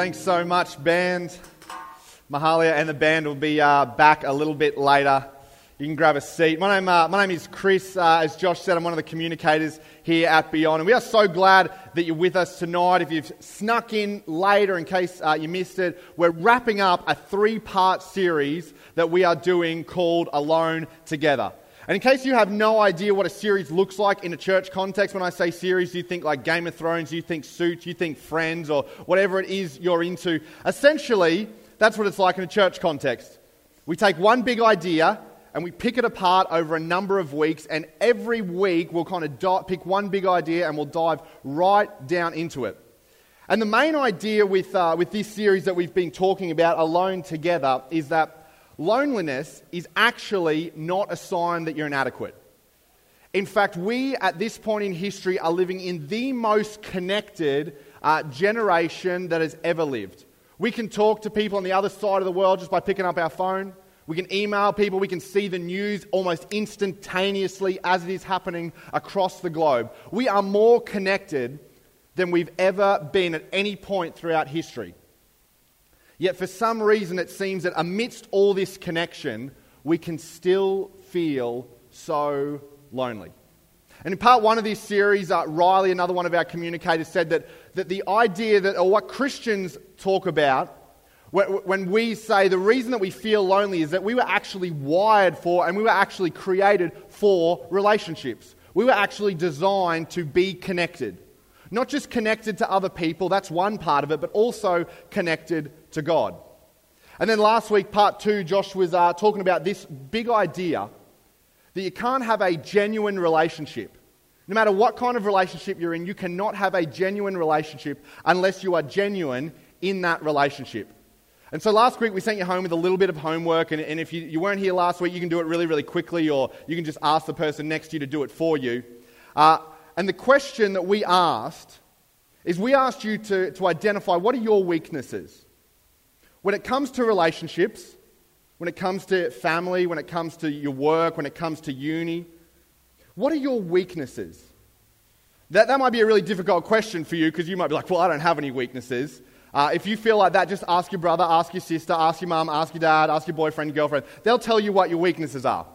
Thanks so much, band. Mahalia and the band will be uh, back a little bit later. You can grab a seat. My name, uh, my name is Chris. Uh, as Josh said, I'm one of the communicators here at Beyond. And we are so glad that you're with us tonight. If you've snuck in later, in case uh, you missed it, we're wrapping up a three part series that we are doing called Alone Together. And in case you have no idea what a series looks like in a church context, when I say series, you think like Game of Thrones, you think Suits, you think Friends, or whatever it is you're into. Essentially, that's what it's like in a church context. We take one big idea and we pick it apart over a number of weeks, and every week we'll kind of pick one big idea and we'll dive right down into it. And the main idea with, uh, with this series that we've been talking about, Alone Together, is that loneliness is actually not a sign that you're inadequate. In fact, we at this point in history are living in the most connected uh, generation that has ever lived. We can talk to people on the other side of the world just by picking up our phone. We can email people. We can see the news almost instantaneously as it is happening across the globe. We are more connected than we've ever been at any point throughout history. Yet for some reason, it seems that amidst all this connection, we can still feel so lonely. And in part one of this series, uh, Riley, another one of our communicators, said that, that the idea that, or what Christians talk about, when we say the reason that we feel lonely is that we were actually wired for and we were actually created for relationships. We were actually designed to be connected. Not just connected to other people, that's one part of it, but also connected to God. And then last week, part two, Josh was uh, talking about this big idea that you can't have a genuine relationship. No matter what kind of relationship you're in, you cannot have a genuine relationship unless you are genuine in that relationship. And so last week we sent you home with a little bit of homework, and, and if you, you, weren't here last week, you can do it really, really quickly, or you can just ask the person next to you to do it for you. Uh, and the question that we asked is we asked you to, to identify what are your weaknesses? When it comes to relationships, when it comes to family, when it comes to your work, when it comes to uni, what are your weaknesses? That, that might be a really difficult question for you because you might be like, well, I don't have any weaknesses. Uh, if you feel like that, just ask your brother, ask your sister, ask your mum, ask your dad, ask your boyfriend, girlfriend. They'll tell you what your weaknesses are.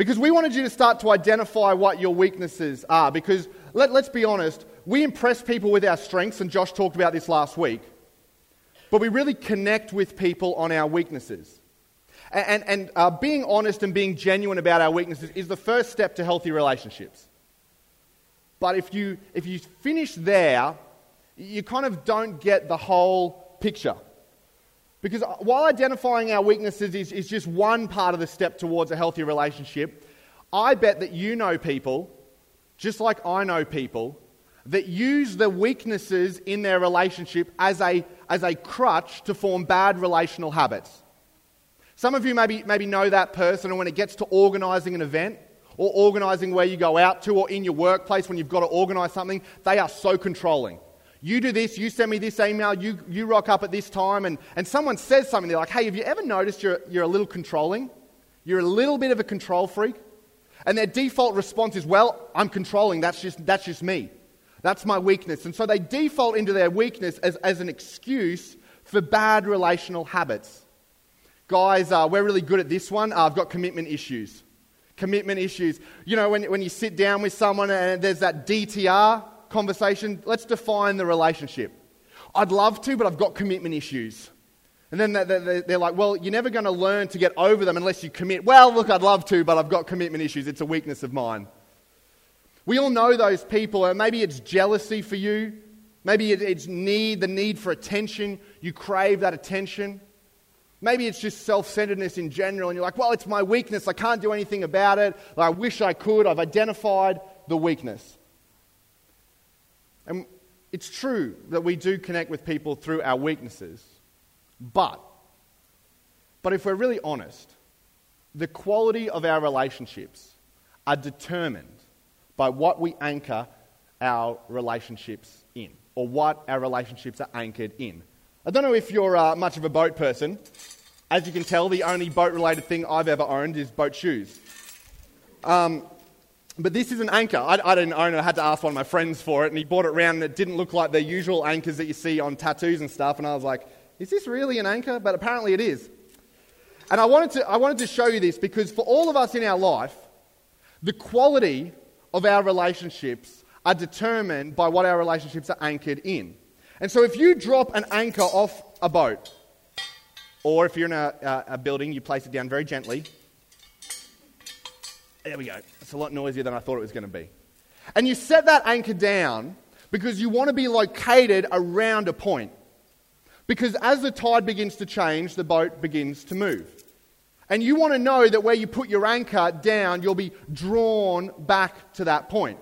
Because we wanted you to start to identify what your weaknesses are. Because let, let's be honest, we impress people with our strengths, and Josh talked about this last week, but we really connect with people on our weaknesses. And, and, and uh, being honest and being genuine about our weaknesses is the first step to healthy relationships. But if you, if you finish there, you kind of don't get the whole picture. Because uh, while identifying our weaknesses is, is just one part of the step towards a healthy relationship, I bet that you know people, just like I know people, that use the weaknesses in their relationship as a, as a crutch to form bad relational habits. Some of you maybe, maybe know that person, and when it gets to organising an event, or organising where you go out to, or in your workplace when you've got to organise something, they are so controlling. You do this, you send me this email, you, you rock up at this time, and, and someone says something, they're like, hey, have you ever noticed you're, you're a little controlling? You're a little bit of a control freak? And their default response is, well, I'm controlling, that's just, that's just me. That's my weakness. And so they default into their weakness as, as an excuse for bad relational habits. Guys, uh, we're really good at this one. Uh, I've got commitment issues. Commitment issues. You know, when, when you sit down with someone and there's that DTR, conversation, let's define the relationship. I'd love to, but I've got commitment issues. And then they're like, well, you're never going to learn to get over them unless you commit. Well, look, I'd love to, but I've got commitment issues. It's a weakness of mine. We all know those people, and maybe it's jealousy for you. Maybe it's need, the need for attention. You crave that attention. Maybe it's just self centeredness in general, and you're like, well, it's my weakness. I can't do anything about it. I wish I could. I've identified the weakness. And it's true that we do connect with people through our weaknesses, but, but if we're really honest, the quality of our relationships are determined by what we anchor our relationships in, or what our relationships are anchored in. I don't know if you're uh, much of a boat person. As you can tell, the only boat related thing I've ever owned is boat shoes. Um, But this is an anchor. I, I, didn't own it. I had to ask one of my friends for it, and he bought it around, and it didn't look like the usual anchors that you see on tattoos and stuff. And I was like, is this really an anchor? But apparently it is. And I wanted to, I wanted to show you this because for all of us in our life, the quality of our relationships are determined by what our relationships are anchored in. And so if you drop an anchor off a boat, or if you're in a, a, building, you place it down very gently. There we go. It's a lot noisier than I thought it was going to be. And you set that anchor down because you want to be located around a point. Because as the tide begins to change, the boat begins to move. And you want to know that where you put your anchor down, you'll be drawn back to that point.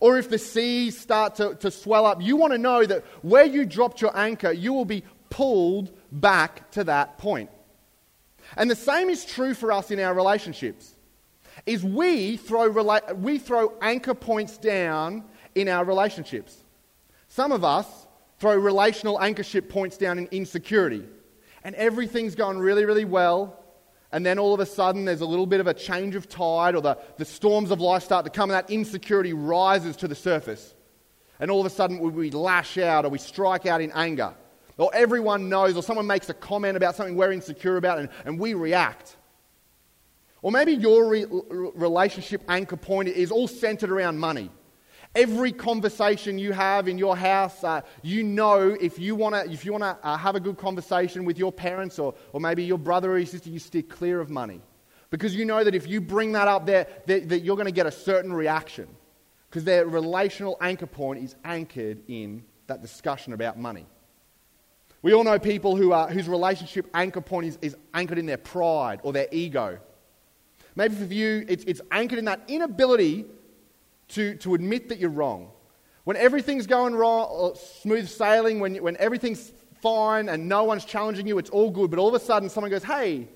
Or if the seas start to, to swell up, you want to know that where you dropped your anchor, you will be pulled back to that point. And the same is true for us in our relationships. Is we throw, rela- we throw anchor points down in our relationships. Some of us throw relational anchorship points down in insecurity. And everything's going really, really well. And then all of a sudden, there's a little bit of a change of tide, or the, the storms of life start to come, and that insecurity rises to the surface. And all of a sudden, we lash out or we strike out in anger or everyone knows, or someone makes a comment about something we're insecure about, and, and we react. Or maybe your re- relationship anchor point is all centered around money. Every conversation you have in your house, uh, you know if you want to if you wanna, uh, have a good conversation with your parents or, or maybe your brother or your sister, you steer clear of money. Because you know that if you bring that up there, that, that you're going to get a certain reaction. Because their relational anchor point is anchored in that discussion about money. We all know people who are, whose relationship anchor point is, is anchored in their pride or their ego. Maybe for you, it's, it's anchored in that inability to, to admit that you're wrong. When everything's going wrong, uh, smooth sailing, when, when everything's fine and no one's challenging you, it's all good. But all of a sudden, someone goes, Hey,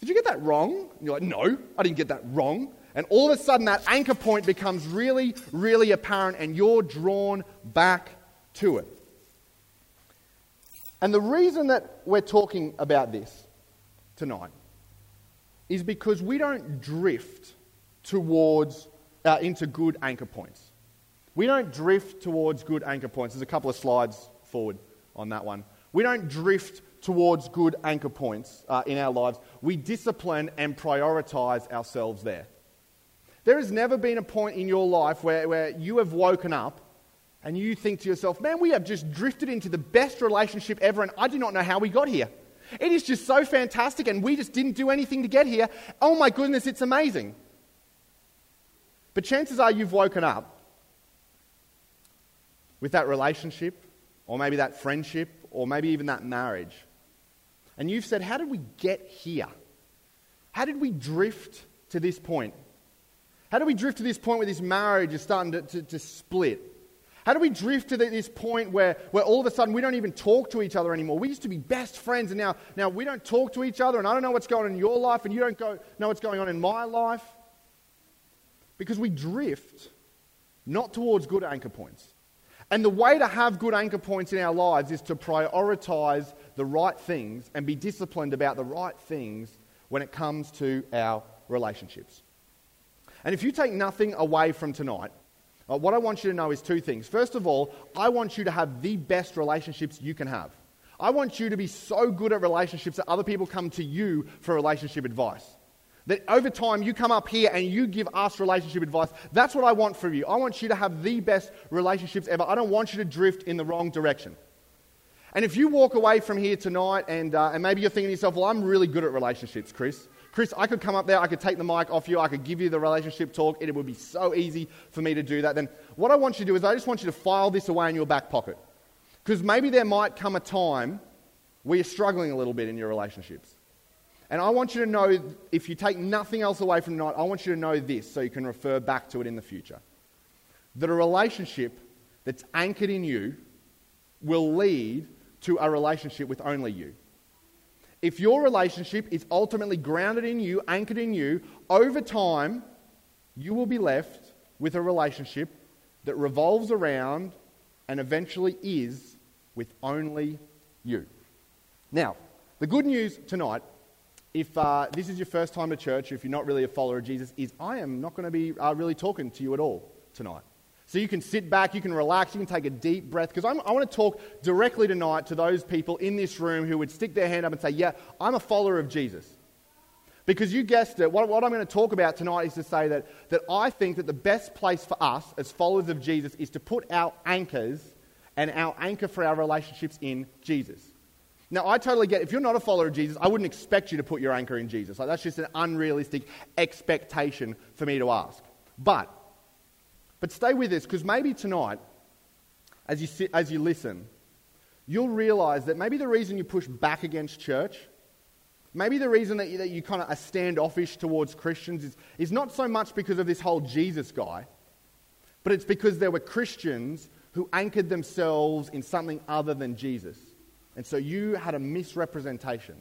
did you get that wrong? And you're like, No, I didn't get that wrong. And all of a sudden, that anchor point becomes really, really apparent, and you're drawn back to it. And the reason that we're talking about this tonight is because we don't drift towards uh, into good anchor points. We don't drift towards good anchor points. There's a couple of slides forward on that one. We don't drift towards good anchor points uh, in our lives. We discipline and prioritize ourselves there. There has never been a point in your life where, where you have woken up and you think to yourself, man, we have just drifted into the best relationship ever, and I do not know how we got here. It is just so fantastic, and we just didn't do anything to get here. Oh my goodness, it's amazing. But chances are you've woken up with that relationship, or maybe that friendship, or maybe even that marriage. And you've said, How did we get here? How did we drift to this point? How did we drift to this point where this marriage is starting to, to, to split? How do we drift to this point where, where all of a sudden we don't even talk to each other anymore? We used to be best friends, and now, now we don't talk to each other, and I don't know what's going on in your life, and you don't go, know what's going on in my life. Because we drift not towards good anchor points. And the way to have good anchor points in our lives is to prioritize the right things and be disciplined about the right things when it comes to our relationships. And if you take nothing away from tonight, uh, what I want you to know is two things. First of all, I want you to have the best relationships you can have. I want you to be so good at relationships that other people come to you for relationship advice. That over time you come up here and you give us relationship advice. That's what I want from you. I want you to have the best relationships ever. I don't want you to drift in the wrong direction. And if you walk away from here tonight and, uh, and maybe you're thinking to yourself, well, I'm really good at relationships, Chris. Chris, I could come up there, I could take the mic off you, I could give you the relationship talk, it would be so easy for me to do that. Then what I want you to do is I just want you to file this away in your back pocket. Because maybe there might come a time where you're struggling a little bit in your relationships. And I want you to know, if you take nothing else away from tonight, I want you to know this so you can refer back to it in the future. That a relationship that's anchored in you will lead to a relationship with only you. If your relationship is ultimately grounded in you, anchored in you, over time, you will be left with a relationship that revolves around and eventually is with only you. Now, the good news tonight if uh, this is your first time to church, if you're not really a follower of Jesus, is I am not going to be uh, really talking to you at all tonight. So you can sit back, you can relax, you can take a deep breath, because I want to talk directly tonight to those people in this room who would stick their hand up and say, Yeah, I'm a follower of Jesus. Because you guessed it, what, what, I'm going to talk about tonight is to say that, that I think that the best place for us as followers of Jesus is to put our anchors and our anchor for our relationships in Jesus. Now, I totally get if you're not a follower of Jesus, I wouldn't expect you to put your anchor in Jesus. Like, that's just an unrealistic expectation for me to ask. But, but stay with this because maybe tonight, as you, sit, as you listen, you'll realize that maybe the reason you push back against church Maybe the reason that you, that you kind of are standoffish towards Christians is, is not so much because of this whole Jesus guy, but it's because there were Christians who anchored themselves in something other than Jesus. And so you had a misrepresentation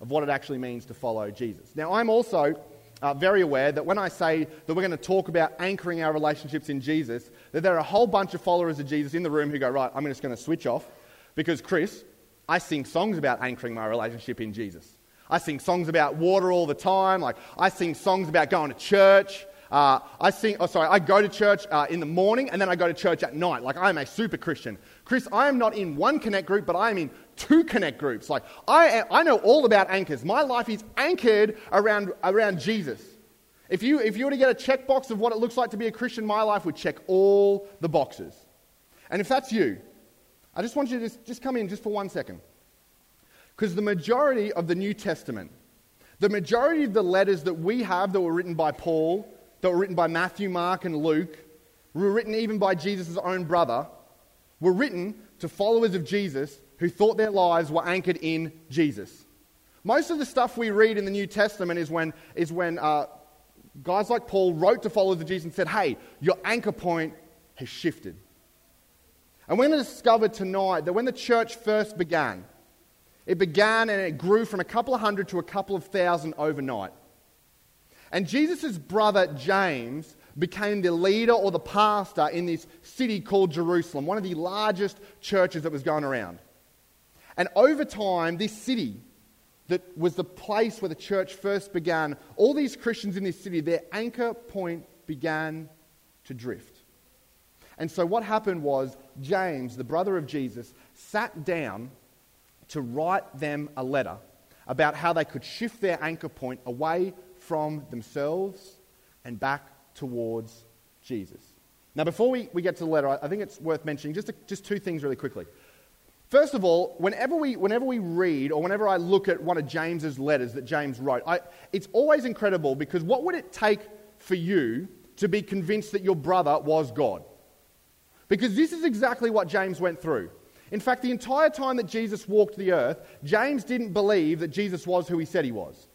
of what it actually means to follow Jesus. Now, I'm also uh, very aware that when I say that we're going to talk about anchoring our relationships in Jesus, that there are a whole bunch of followers of Jesus in the room who go, right, I'm just going to switch off because, Chris, I sing songs about anchoring my relationship in Jesus. I sing songs about water all the time. Like, I sing songs about going to church. Uh, I sing, oh, sorry, I go to church uh, in the morning and then I go to church at night. Like, I'm a super Christian. Chris, I am not in one connect group, but I am in two connect groups. Like, I, I know all about anchors. My life is anchored around, around Jesus. If you, if you were to get a checkbox of what it looks like to be a Christian, my life would check all the boxes. And if that's you, I just want you to just, just come in just for one second. Because the majority of the New Testament, the majority of the letters that we have that were written by Paul, that were written by Matthew, Mark, and Luke, were written even by Jesus' own brother, were written to followers of Jesus who thought their lives were anchored in Jesus. Most of the stuff we read in the New Testament is when, is when uh, guys like Paul wrote to followers of Jesus and said, hey, your anchor point has shifted. And we're going to discover tonight that when the church first began, it began and it grew from a couple of hundred to a couple of thousand overnight. And Jesus' brother James became the leader or the pastor in this city called Jerusalem, one of the largest churches that was going around. And over time, this city that was the place where the church first began, all these Christians in this city, their anchor point began to drift. And so what happened was James, the brother of Jesus, sat down to write them a letter about how they could shift their anchor point away from themselves and back towards Jesus. Now, before we, we get to the letter, I think it's worth mentioning just, just two things really quickly. First of all, whenever we, whenever we read or whenever I look at one of James's letters that James wrote, I, it's always incredible because what would it take for you to be convinced that your brother was God? Because this is exactly what James went through. In fact, the entire time that Jesus walked the earth, James didn't believe that Jesus was who he said he was.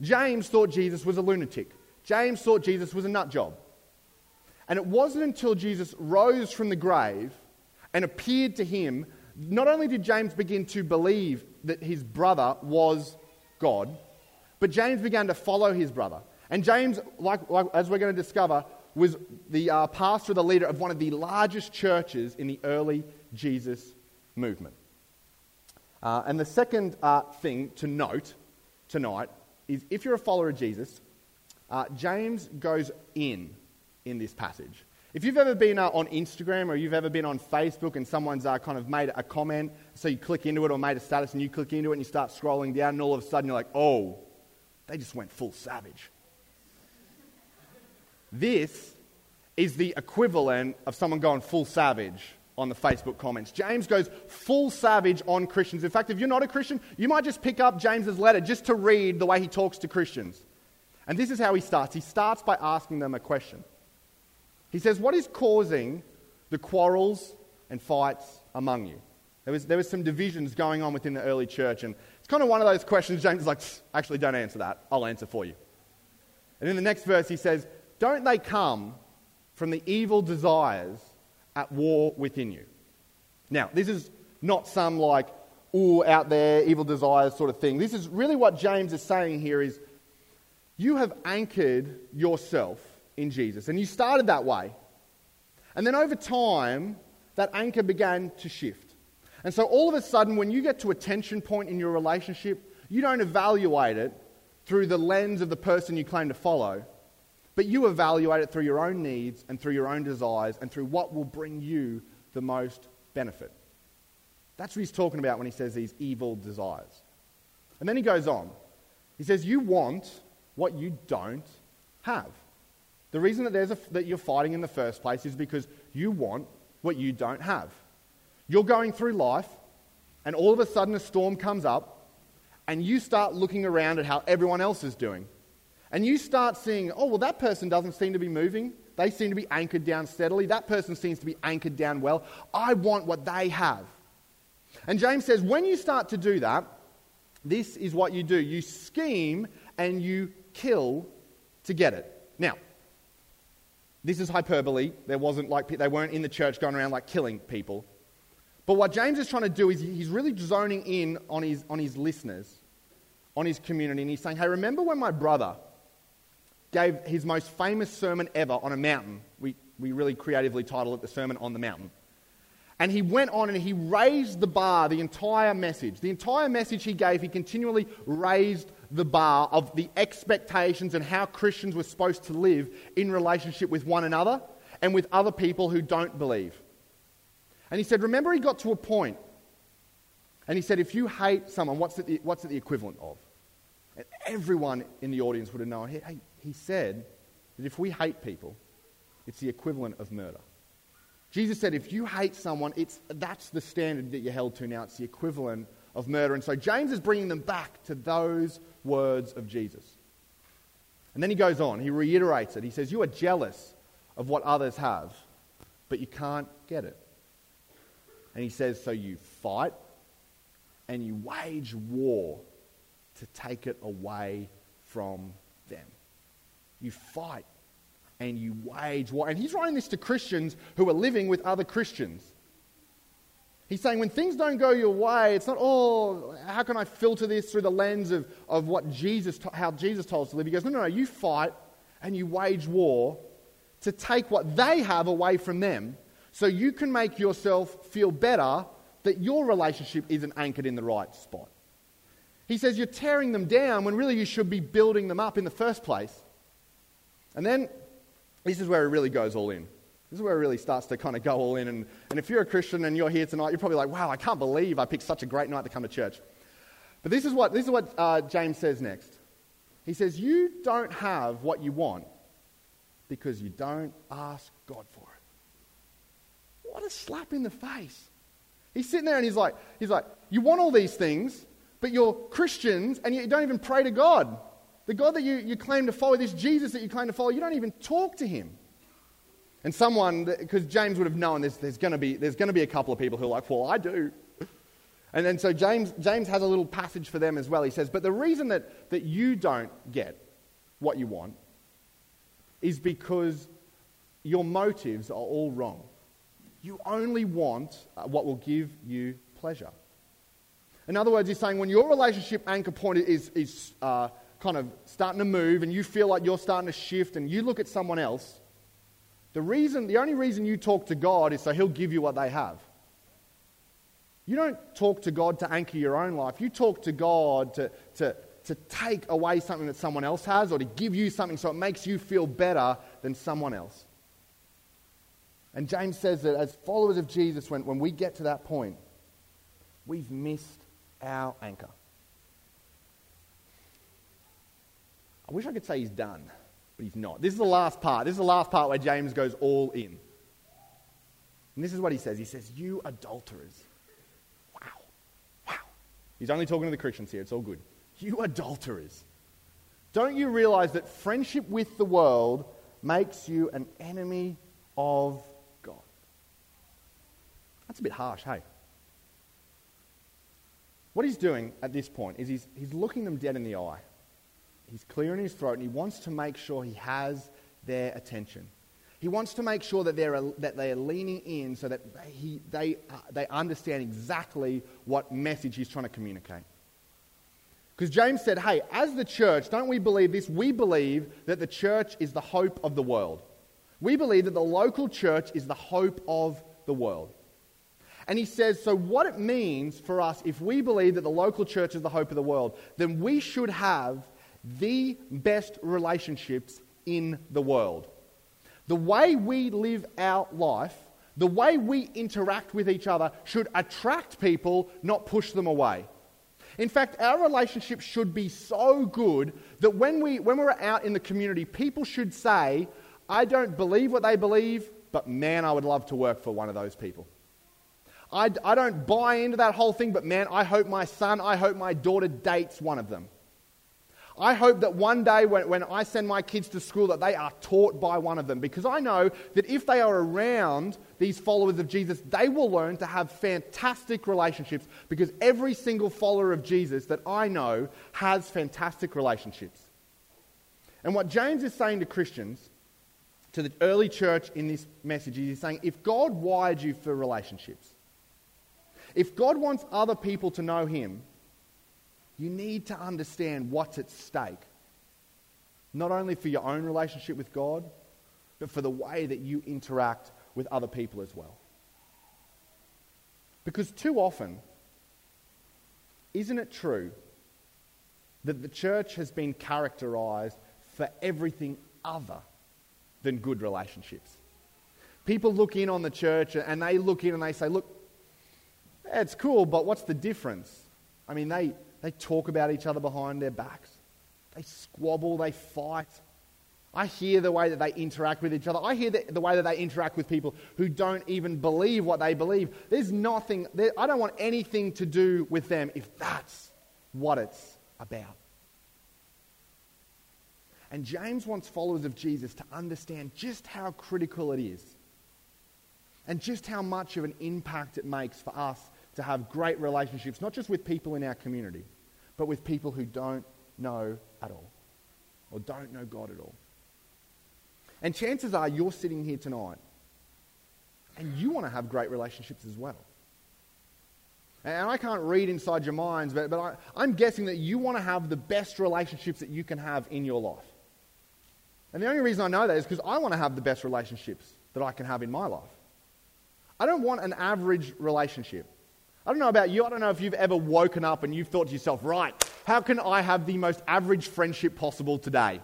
James thought Jesus was a lunatic. James thought Jesus was a nut job. And it wasn't until Jesus rose from the grave and appeared to him, not only did James begin to believe that his brother was God, but James began to follow his brother. And James, like, like as we're going to discover, was the uh, pastor, the leader of one of the largest churches in the early Jesus movement. Uh, and the second uh, thing to note tonight is if you're a follower of Jesus, uh, James goes in in this passage. If you've ever been uh, on Instagram or you've ever been on Facebook and someone's uh, kind of made a comment, so you click into it or made a status and you click into it and you start scrolling down, and all of a sudden you're like, oh, they just went full savage. this is the equivalent of someone going full savage on the Facebook comments. James goes full savage on Christians. In fact, if you're not a Christian, you might just pick up James's letter just to read the way he talks to Christians. And this is how he starts. He starts by asking them a question. He says, What is causing the quarrels and fights among you? There was, there was some divisions going on within the early church, and it's kind of one of those questions James is like, actually, don't answer that. I'll answer for you. And in the next verse, he says, Don't they come from the evil desires at war within you. Now, this is not some like, ooh, out there, evil desires sort of thing. This is really what James is saying here is you have anchored yourself in Jesus. And you started that way. And then over time, that anchor began to shift. And so all of a sudden, when you get to a tension point in your relationship, you don't evaluate it through the lens of the person you claim to follow, but you evaluate it through your own needs and through your own desires and through what will bring you the most benefit. That's what he's talking about when he says these evil desires. And then he goes on. He says, You want what you don't have. The reason that, there's a, that you're fighting in the first place is because you want what you don't have. You're going through life, and all of a sudden a storm comes up, and you start looking around at how everyone else is doing. And you start seeing, oh, well, that person doesn't seem to be moving. They seem to be anchored down steadily. That person seems to be anchored down well. I want what they have. And James says, when you start to do that, this is what you do you scheme and you kill to get it. Now, this is hyperbole. There wasn't like they weren't in the church going around like killing people. But what James is trying to do is he's really zoning in on his, on his listeners, on his community, and he's saying, Hey, remember when my brother gave his most famous sermon ever on a mountain? We, we really creatively titled it the Sermon on the Mountain. And he went on and he raised the bar, the entire message. The entire message he gave, he continually raised the bar of the expectations and how Christians were supposed to live in relationship with one another and with other people who don't believe. And he said, Remember, he got to a point, and he said, If you hate someone, what's it the, what's it the equivalent of? And everyone in the audience would have known. He, he said that if we hate people, it's the equivalent of murder. Jesus said, if you hate someone, it's, that's the standard that you're held to now. It's the equivalent of murder. And so James is bringing them back to those words of Jesus. And then he goes on, he reiterates it. He says, You are jealous of what others have, but you can't get it. And he says, So you fight and you wage war to take it away from them. You fight and you wage war. And he's writing this to Christians who are living with other Christians. He's saying when things don't go your way, it's not, oh, how can I filter this through the lens of, of what Jesus, how Jesus told us to live? He goes, no, no, no, you fight and you wage war to take what they have away from them so you can make yourself feel better that your relationship isn't anchored in the right spot. He says you're tearing them down when really you should be building them up in the first place. And then this is where he really goes all in. This is where it really starts to kind of go all in. And, and if you're a Christian and you're here tonight, you're probably like, wow, I can't believe I picked such a great night to come to church. But this is what, this is what uh, James says next. He says, You don't have what you want because you don't ask God for it. What a slap in the face. He's sitting there and he's like, he's like, You want all these things, but you're Christians and you don't even pray to God. The God that you, you claim to follow, this Jesus that you claim to follow, you don't even talk to him. And someone, because James would have known there's, there's going to be there's going to be a couple of people who are like, well, I do. And then so James, James has a little passage for them as well. He says, but the reason that, that you don't get what you want is because your motives are all wrong. You only want uh, what will give you pleasure. In other words, he's saying when your relationship anchor point is, is uh, kind of starting to move and you feel like you're starting to shift and you look at someone else, the reason, the only reason you talk to God is so He'll give you what they have. You don't talk to God to anchor your own life. You talk to God to, to, to take away something that someone else has or to give you something so it makes you feel better than someone else. And James says that as followers of Jesus, when, when we get to that point, we've missed our anchor. I wish I could say he's done, but he's not. This is the last part. This is the last part where James goes all in. And this is what he says He says, You adulterers. Wow. Wow. He's only talking to the Christians here. It's all good. You adulterers. Don't you realize that friendship with the world makes you an enemy of God? That's a bit harsh, hey? What he's doing at this point is he's, he's looking them dead in the eye he's clearing his throat and he wants to make sure he has their attention. He wants to make sure that they're, that they are leaning in so that he, they, uh, they understand exactly what message he's trying to communicate. Because James said, hey, as the church, don't we believe this? We believe that the church is the hope of the world. We believe that the local church is the hope of the world. And he says, so what it means for us, if we believe that the local church is the hope of the world, then we should have the best relationships in the world. The way we live our life, the way we interact with each other, should attract people, not push them away. In fact, our relationship should be so good that when, we, when we're out in the community, people should say, I don't believe what they believe, but man, I would love to work for one of those people. I, I don't buy into that whole thing, but man, I hope my son, I hope my daughter dates one of them. I hope that one day when, when I send my kids to school that they are taught by one of them because I know that if they are around these followers of Jesus, they will learn to have fantastic relationships because every single follower of Jesus that I know has fantastic relationships. And what James is saying to Christians, to the early church in this message, is he's saying if God wired you for relationships, if God wants other people to know him, you need to understand what's at stake. Not only for your own relationship with God, but for the way that you interact with other people as well. Because too often, isn't it true that the church has been characterized for everything other than good relationships? People look in on the church and they look in and they say, look, it's cool, but what's the difference? I mean, they, they talk about each other behind their backs. They squabble, they fight. I hear the way that they interact with each other. I hear the, the way that they interact with people who don't even believe what they believe. There's nothing, there, I don't want anything to do with them if that's what it's about. And James wants followers of Jesus to understand just how critical it is and just how much of an impact it makes for us to have great relationships, not just with people in our community, but with people who don't know at all or don't know God at all. And chances are you're sitting here tonight and you want to have great relationships as well. And I can't read inside your minds, but, but I, I'm guessing that you want to have the best relationships that you can have in your life. And the only reason I know that is because I want to have the best relationships that I can have in my life. I don't want an average relationship. I don't know about you. I don't know if you've ever woken up and you've thought to yourself, right, how can I have the most average friendship possible today?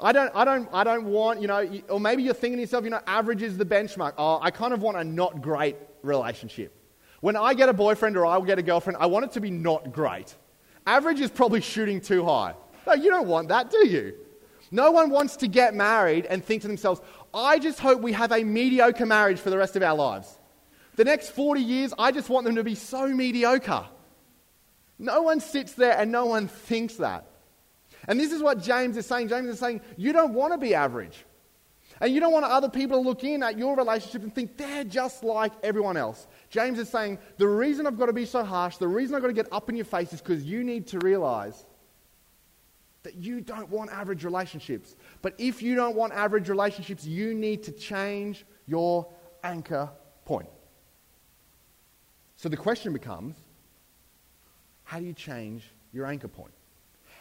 I don't, I don't, I don't want, you know, or maybe you're thinking to yourself, you know, average is the benchmark. Oh, I kind of want a not great relationship. When I get a boyfriend or I get a girlfriend, I want it to be not great. Average is probably shooting too high. No, you don't want that, do you? No one wants to get married and think to themselves, I just hope we have a mediocre marriage for the rest of our lives. The next 40 years, I just want them to be so mediocre. No one sits there and no one thinks that. And this is what James is saying. James is saying, you don't want to be average. And you don't want other people to look in at your relationship and think they're just like everyone else. James is saying, the reason I've got to be so harsh, the reason I've got to get up in your face is because you need to realize that you don't want average relationships. But if you don't want average relationships, you need to change your anchor point. So the question becomes how do you change your anchor point?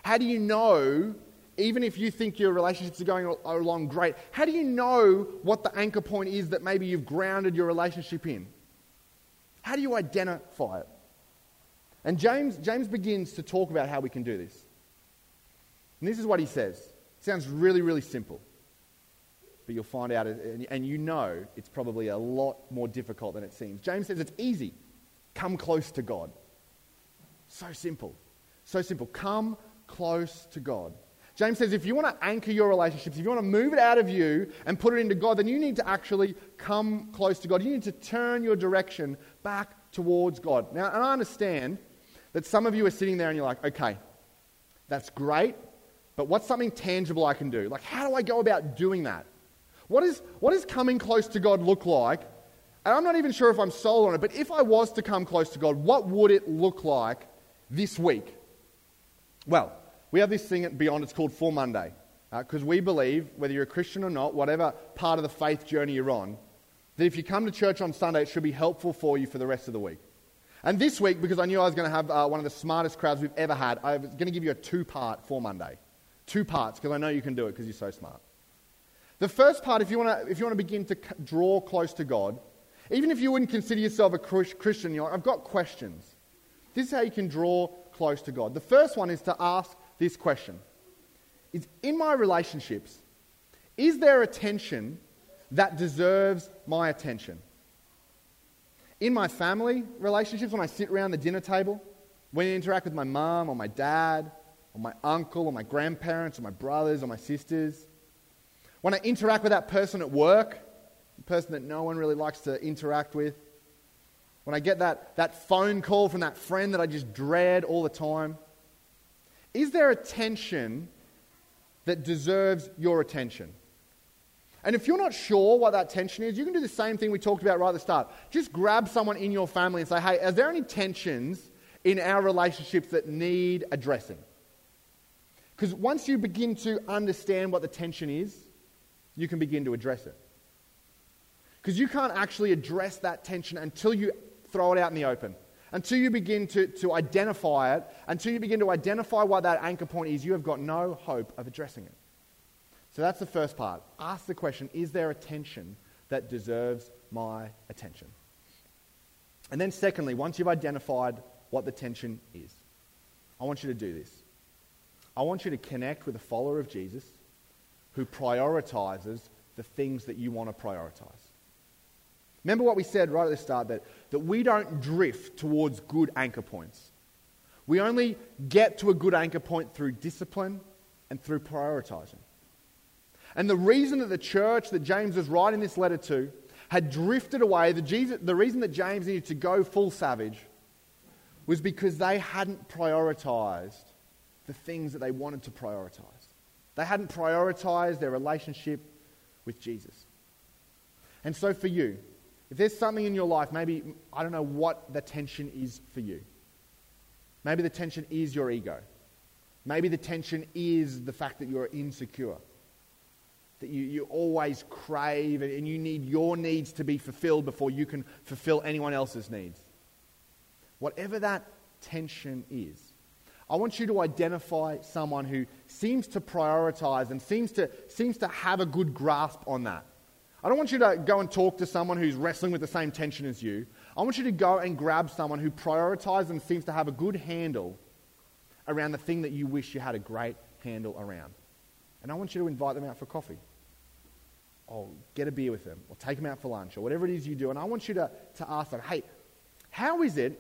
How do you know, even if you think your relationships are going along great, how do you know what the anchor point is that maybe you've grounded your relationship in? How do you identify it? And James, James begins to talk about how we can do this. And this is what he says. It sounds really, really simple. But you'll find out, and you know it's probably a lot more difficult than it seems. James says it's easy. Come close to God. So simple. So simple. Come close to God. James says if you want to anchor your relationships, if you want to move it out of you and put it into God, then you need to actually come close to God. You need to turn your direction back towards God. Now, and I understand that some of you are sitting there and you're like, okay, that's great, but what's something tangible I can do? Like, how do I go about doing that? What, is, what does coming close to God look like and I'm not even sure if I'm sold on it, but if I was to come close to God, what would it look like this week? Well, we have this thing at Beyond, it's called For Monday. Because uh, we believe, whether you're a Christian or not, whatever part of the faith journey you're on, that if you come to church on Sunday, it should be helpful for you for the rest of the week. And this week, because I knew I was going to have uh, one of the smartest crowds we've ever had, I was going to give you a two part For Monday. Two parts, because I know you can do it because you're so smart. The first part, if you want to, if you want to begin to draw close to God, even if you wouldn't consider yourself a Christian, you're like, I've got questions. This is how you can draw close to God. The first one is to ask this question is in my relationships, is there a tension that deserves my attention? In my family relationships, when I sit around the dinner table, when I interact with my mom or my dad or my uncle or my grandparents or my brothers or my sisters, when I interact with that person at work, person that no one really likes to interact with, when I get that, that phone call from that friend that I just dread all the time, is there a tension that deserves your attention? And if you're not sure what that tension is, you can do the same thing we talked about right at the start. Just grab someone in your family and say, hey, are there any tensions in our relationships that need addressing? Because once you begin to understand what the tension is, you can begin to address it. Because you can't actually address that tension until you throw it out in the open. Until you begin to, to identify it, until you begin to identify what that anchor point is, you have got no hope of addressing it. So that's the first part. Ask the question is there a tension that deserves my attention? And then, secondly, once you've identified what the tension is, I want you to do this. I want you to connect with a follower of Jesus who prioritizes the things that you want to prioritize. Remember what we said right at the start that, that we don't drift towards good anchor points. We only get to a good anchor point through discipline and through prioritizing. And the reason that the church that James was writing this letter to had drifted away, the, Jesus, the reason that James needed to go full savage was because they hadn't prioritized the things that they wanted to prioritize. They hadn't prioritized their relationship with Jesus. And so for you, if there's something in your life, maybe, I don't know what the tension is for you. Maybe the tension is your ego. Maybe the tension is the fact that you're insecure. That you, you always crave and you need your needs to be fulfilled before you can fulfill anyone else's needs. Whatever that tension is, I want you to identify someone who seems to prioritize and seems to, seems to have a good grasp on that. I don't want you to go and talk to someone who's wrestling with the same tension as you. I want you to go and grab someone who prioritizes and seems to have a good handle around the thing that you wish you had a great handle around. And I want you to invite them out for coffee. Or get a beer with them, or take them out for lunch, or whatever it is you do. And I want you to, to ask them, hey, how is it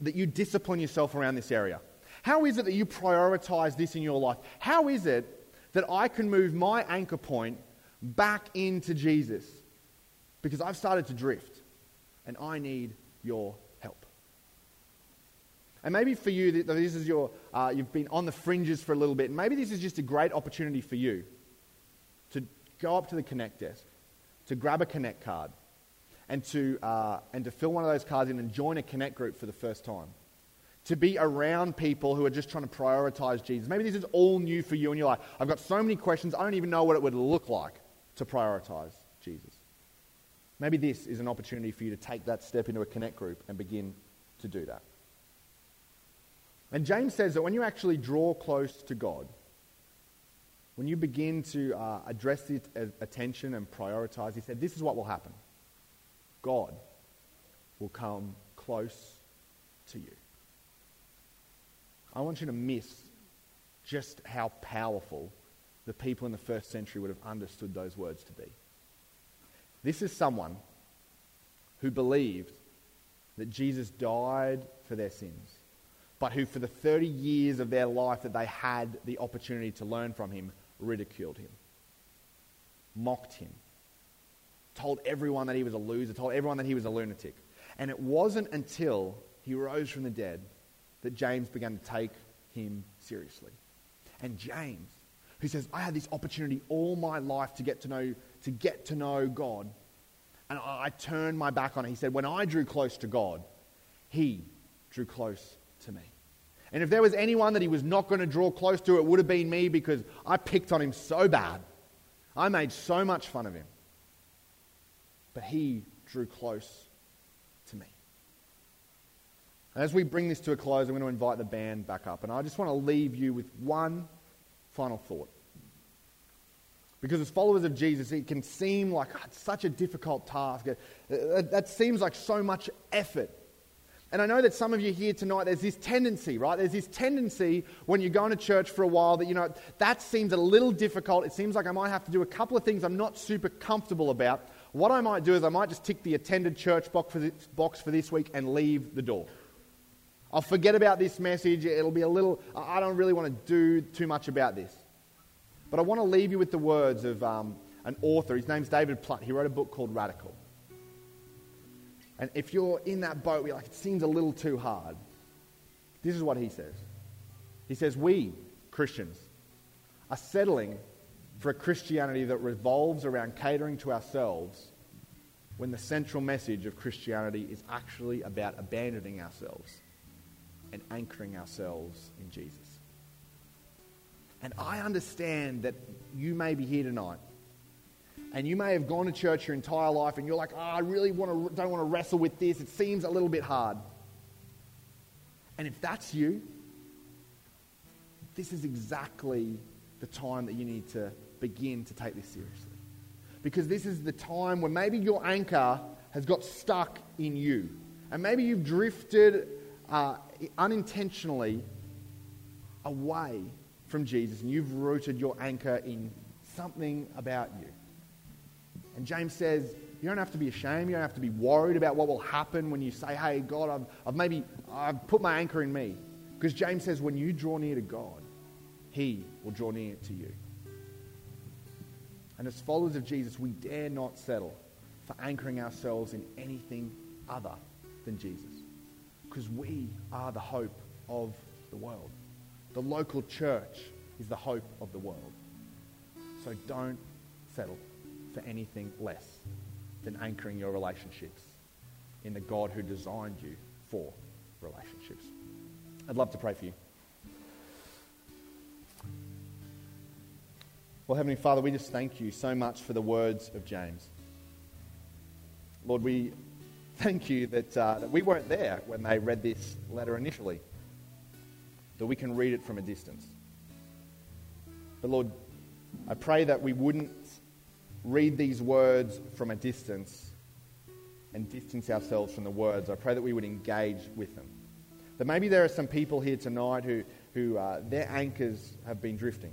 that you discipline yourself around this area? How is it that you prioritize this in your life? How is it that I can move my anchor point back into Jesus because I've started to drift and I need your help. And maybe for you, this is your, uh, you've been on the fringes for a little bit, and maybe this is just a great opportunity for you to go up to the Connect desk, to grab a Connect card, and to, uh, and to fill one of those cards in and join a Connect group for the first time. To be around people who are just trying to prioritize Jesus. Maybe this is all new for you, and you're like, I've got so many questions, I don't even know what it would look like to prioritize Jesus. Maybe this is an opportunity for you to take that step into a connect group and begin to do that. And James says that when you actually draw close to God, when you begin to uh, address the attention and prioritize, he said, this is what will happen God will come close to you. I want you to miss just how powerful the people in the first century would have understood those words to be. This is someone who believed that Jesus died for their sins, but who, for the 30 years of their life that they had the opportunity to learn from him, ridiculed him, mocked him, told everyone that he was a loser, told everyone that he was a lunatic. And it wasn't until he rose from the dead that James began to take him seriously. And James who says, I had this opportunity all my life to get to know, to get to know God. And I, I turned my back on it. He said, when I drew close to God, he drew close to me. And if there was anyone that he was not going to draw close to, it would have been me because I picked on him so bad. I made so much fun of him. But he drew close to me. And as we bring this to a close, I'm going to invite the band back up. And I just want to leave you with one final thought. Because as followers of Jesus, it can seem like such a difficult task. That seems like so much effort. And I know that some of you here tonight, there's this tendency, right? There's this tendency when you're going to church for a while that, you know, that seems a little difficult. It seems like I might have to do a couple of things I'm not super comfortable about. What I might do is I might just tick the attended church box for this, box for this week and leave the door. I'll forget about this message. It'll be a little, I don't really want to do too much about this. But I want to leave you with the words of um, an author. His name's David Platt. He wrote a book called Radical. And if you're in that boat where like, it seems a little too hard, this is what he says. He says, We, Christians, are settling for a Christianity that revolves around catering to ourselves when the central message of Christianity is actually about abandoning ourselves and anchoring ourselves in Jesus. And I understand that you may be here tonight and you may have gone to church your entire life and you're like, oh, I really want to, don't want to wrestle with this. It seems a little bit hard. And if that's you, this is exactly the time that you need to begin to take this seriously. Because this is the time where maybe your anchor has got stuck in you. And maybe you've drifted uh, unintentionally away from Jesus and you've rooted your anchor in something about you. And James says, you don't have to be ashamed. You don't have to be worried about what will happen when you say, hey, God, I've, I've maybe I've put my anchor in me. Because James says, when you draw near to God, he will draw near to you. And as followers of Jesus, we dare not settle for anchoring ourselves in anything other than Jesus. Because we are the hope of the world. The local church is the hope of the world. So don't settle for anything less than anchoring your relationships in the God who designed you for relationships. I'd love to pray for you. Well, Heavenly Father, we just thank you so much for the words of James. Lord, we thank you that, uh, that we weren't there when they read this letter initially, that we can read it from a distance. But Lord, I pray that we wouldn't read these words from a distance and distance ourselves from the words. I pray that we would engage with them. That maybe there are some people here tonight who, who uh, their anchors have been drifting.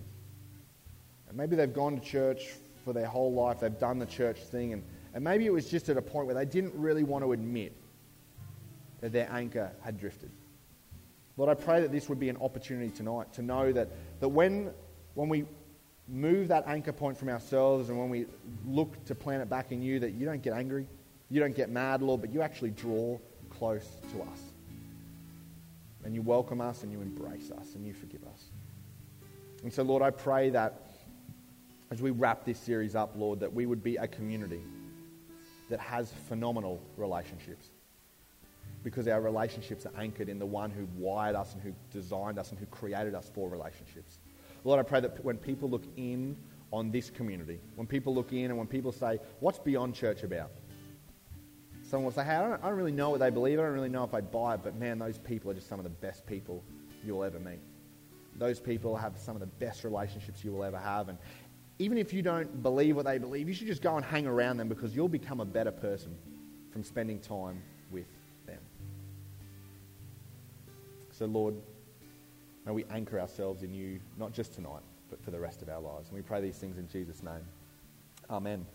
And maybe they've gone to church for their whole life, they've done the church thing, and, and maybe it was just at a point where they didn't really want to admit that their anchor had drifted. Lord, I pray that this would be an opportunity tonight to know that, that when, when we move that anchor point from ourselves and when we look to plant it back in you, that you don't get angry, you don't get mad, Lord, but you actually draw close to us. And you welcome us and you embrace us and you forgive us. And so, Lord, I pray that as we wrap this series up, Lord, that we would be a community that has phenomenal relationships. Because our relationships are anchored in the one who wired us and who designed us and who created us for relationships. Lord, I pray that when people look in on this community, when people look in and when people say, what's Beyond Church about? Someone will say, hey, I don't, I don't really know what they believe. I don't really know if I buy it, but man, those people are just some of the best people you'll ever meet. Those people have some of the best relationships you will ever have. And even if you don't believe what they believe, you should just go and hang around them because you'll become a better person from spending time with them. So, Lord, May we anchor ourselves in you, not just tonight, but for the rest of our lives. And we pray these things in Jesus' name. Amen.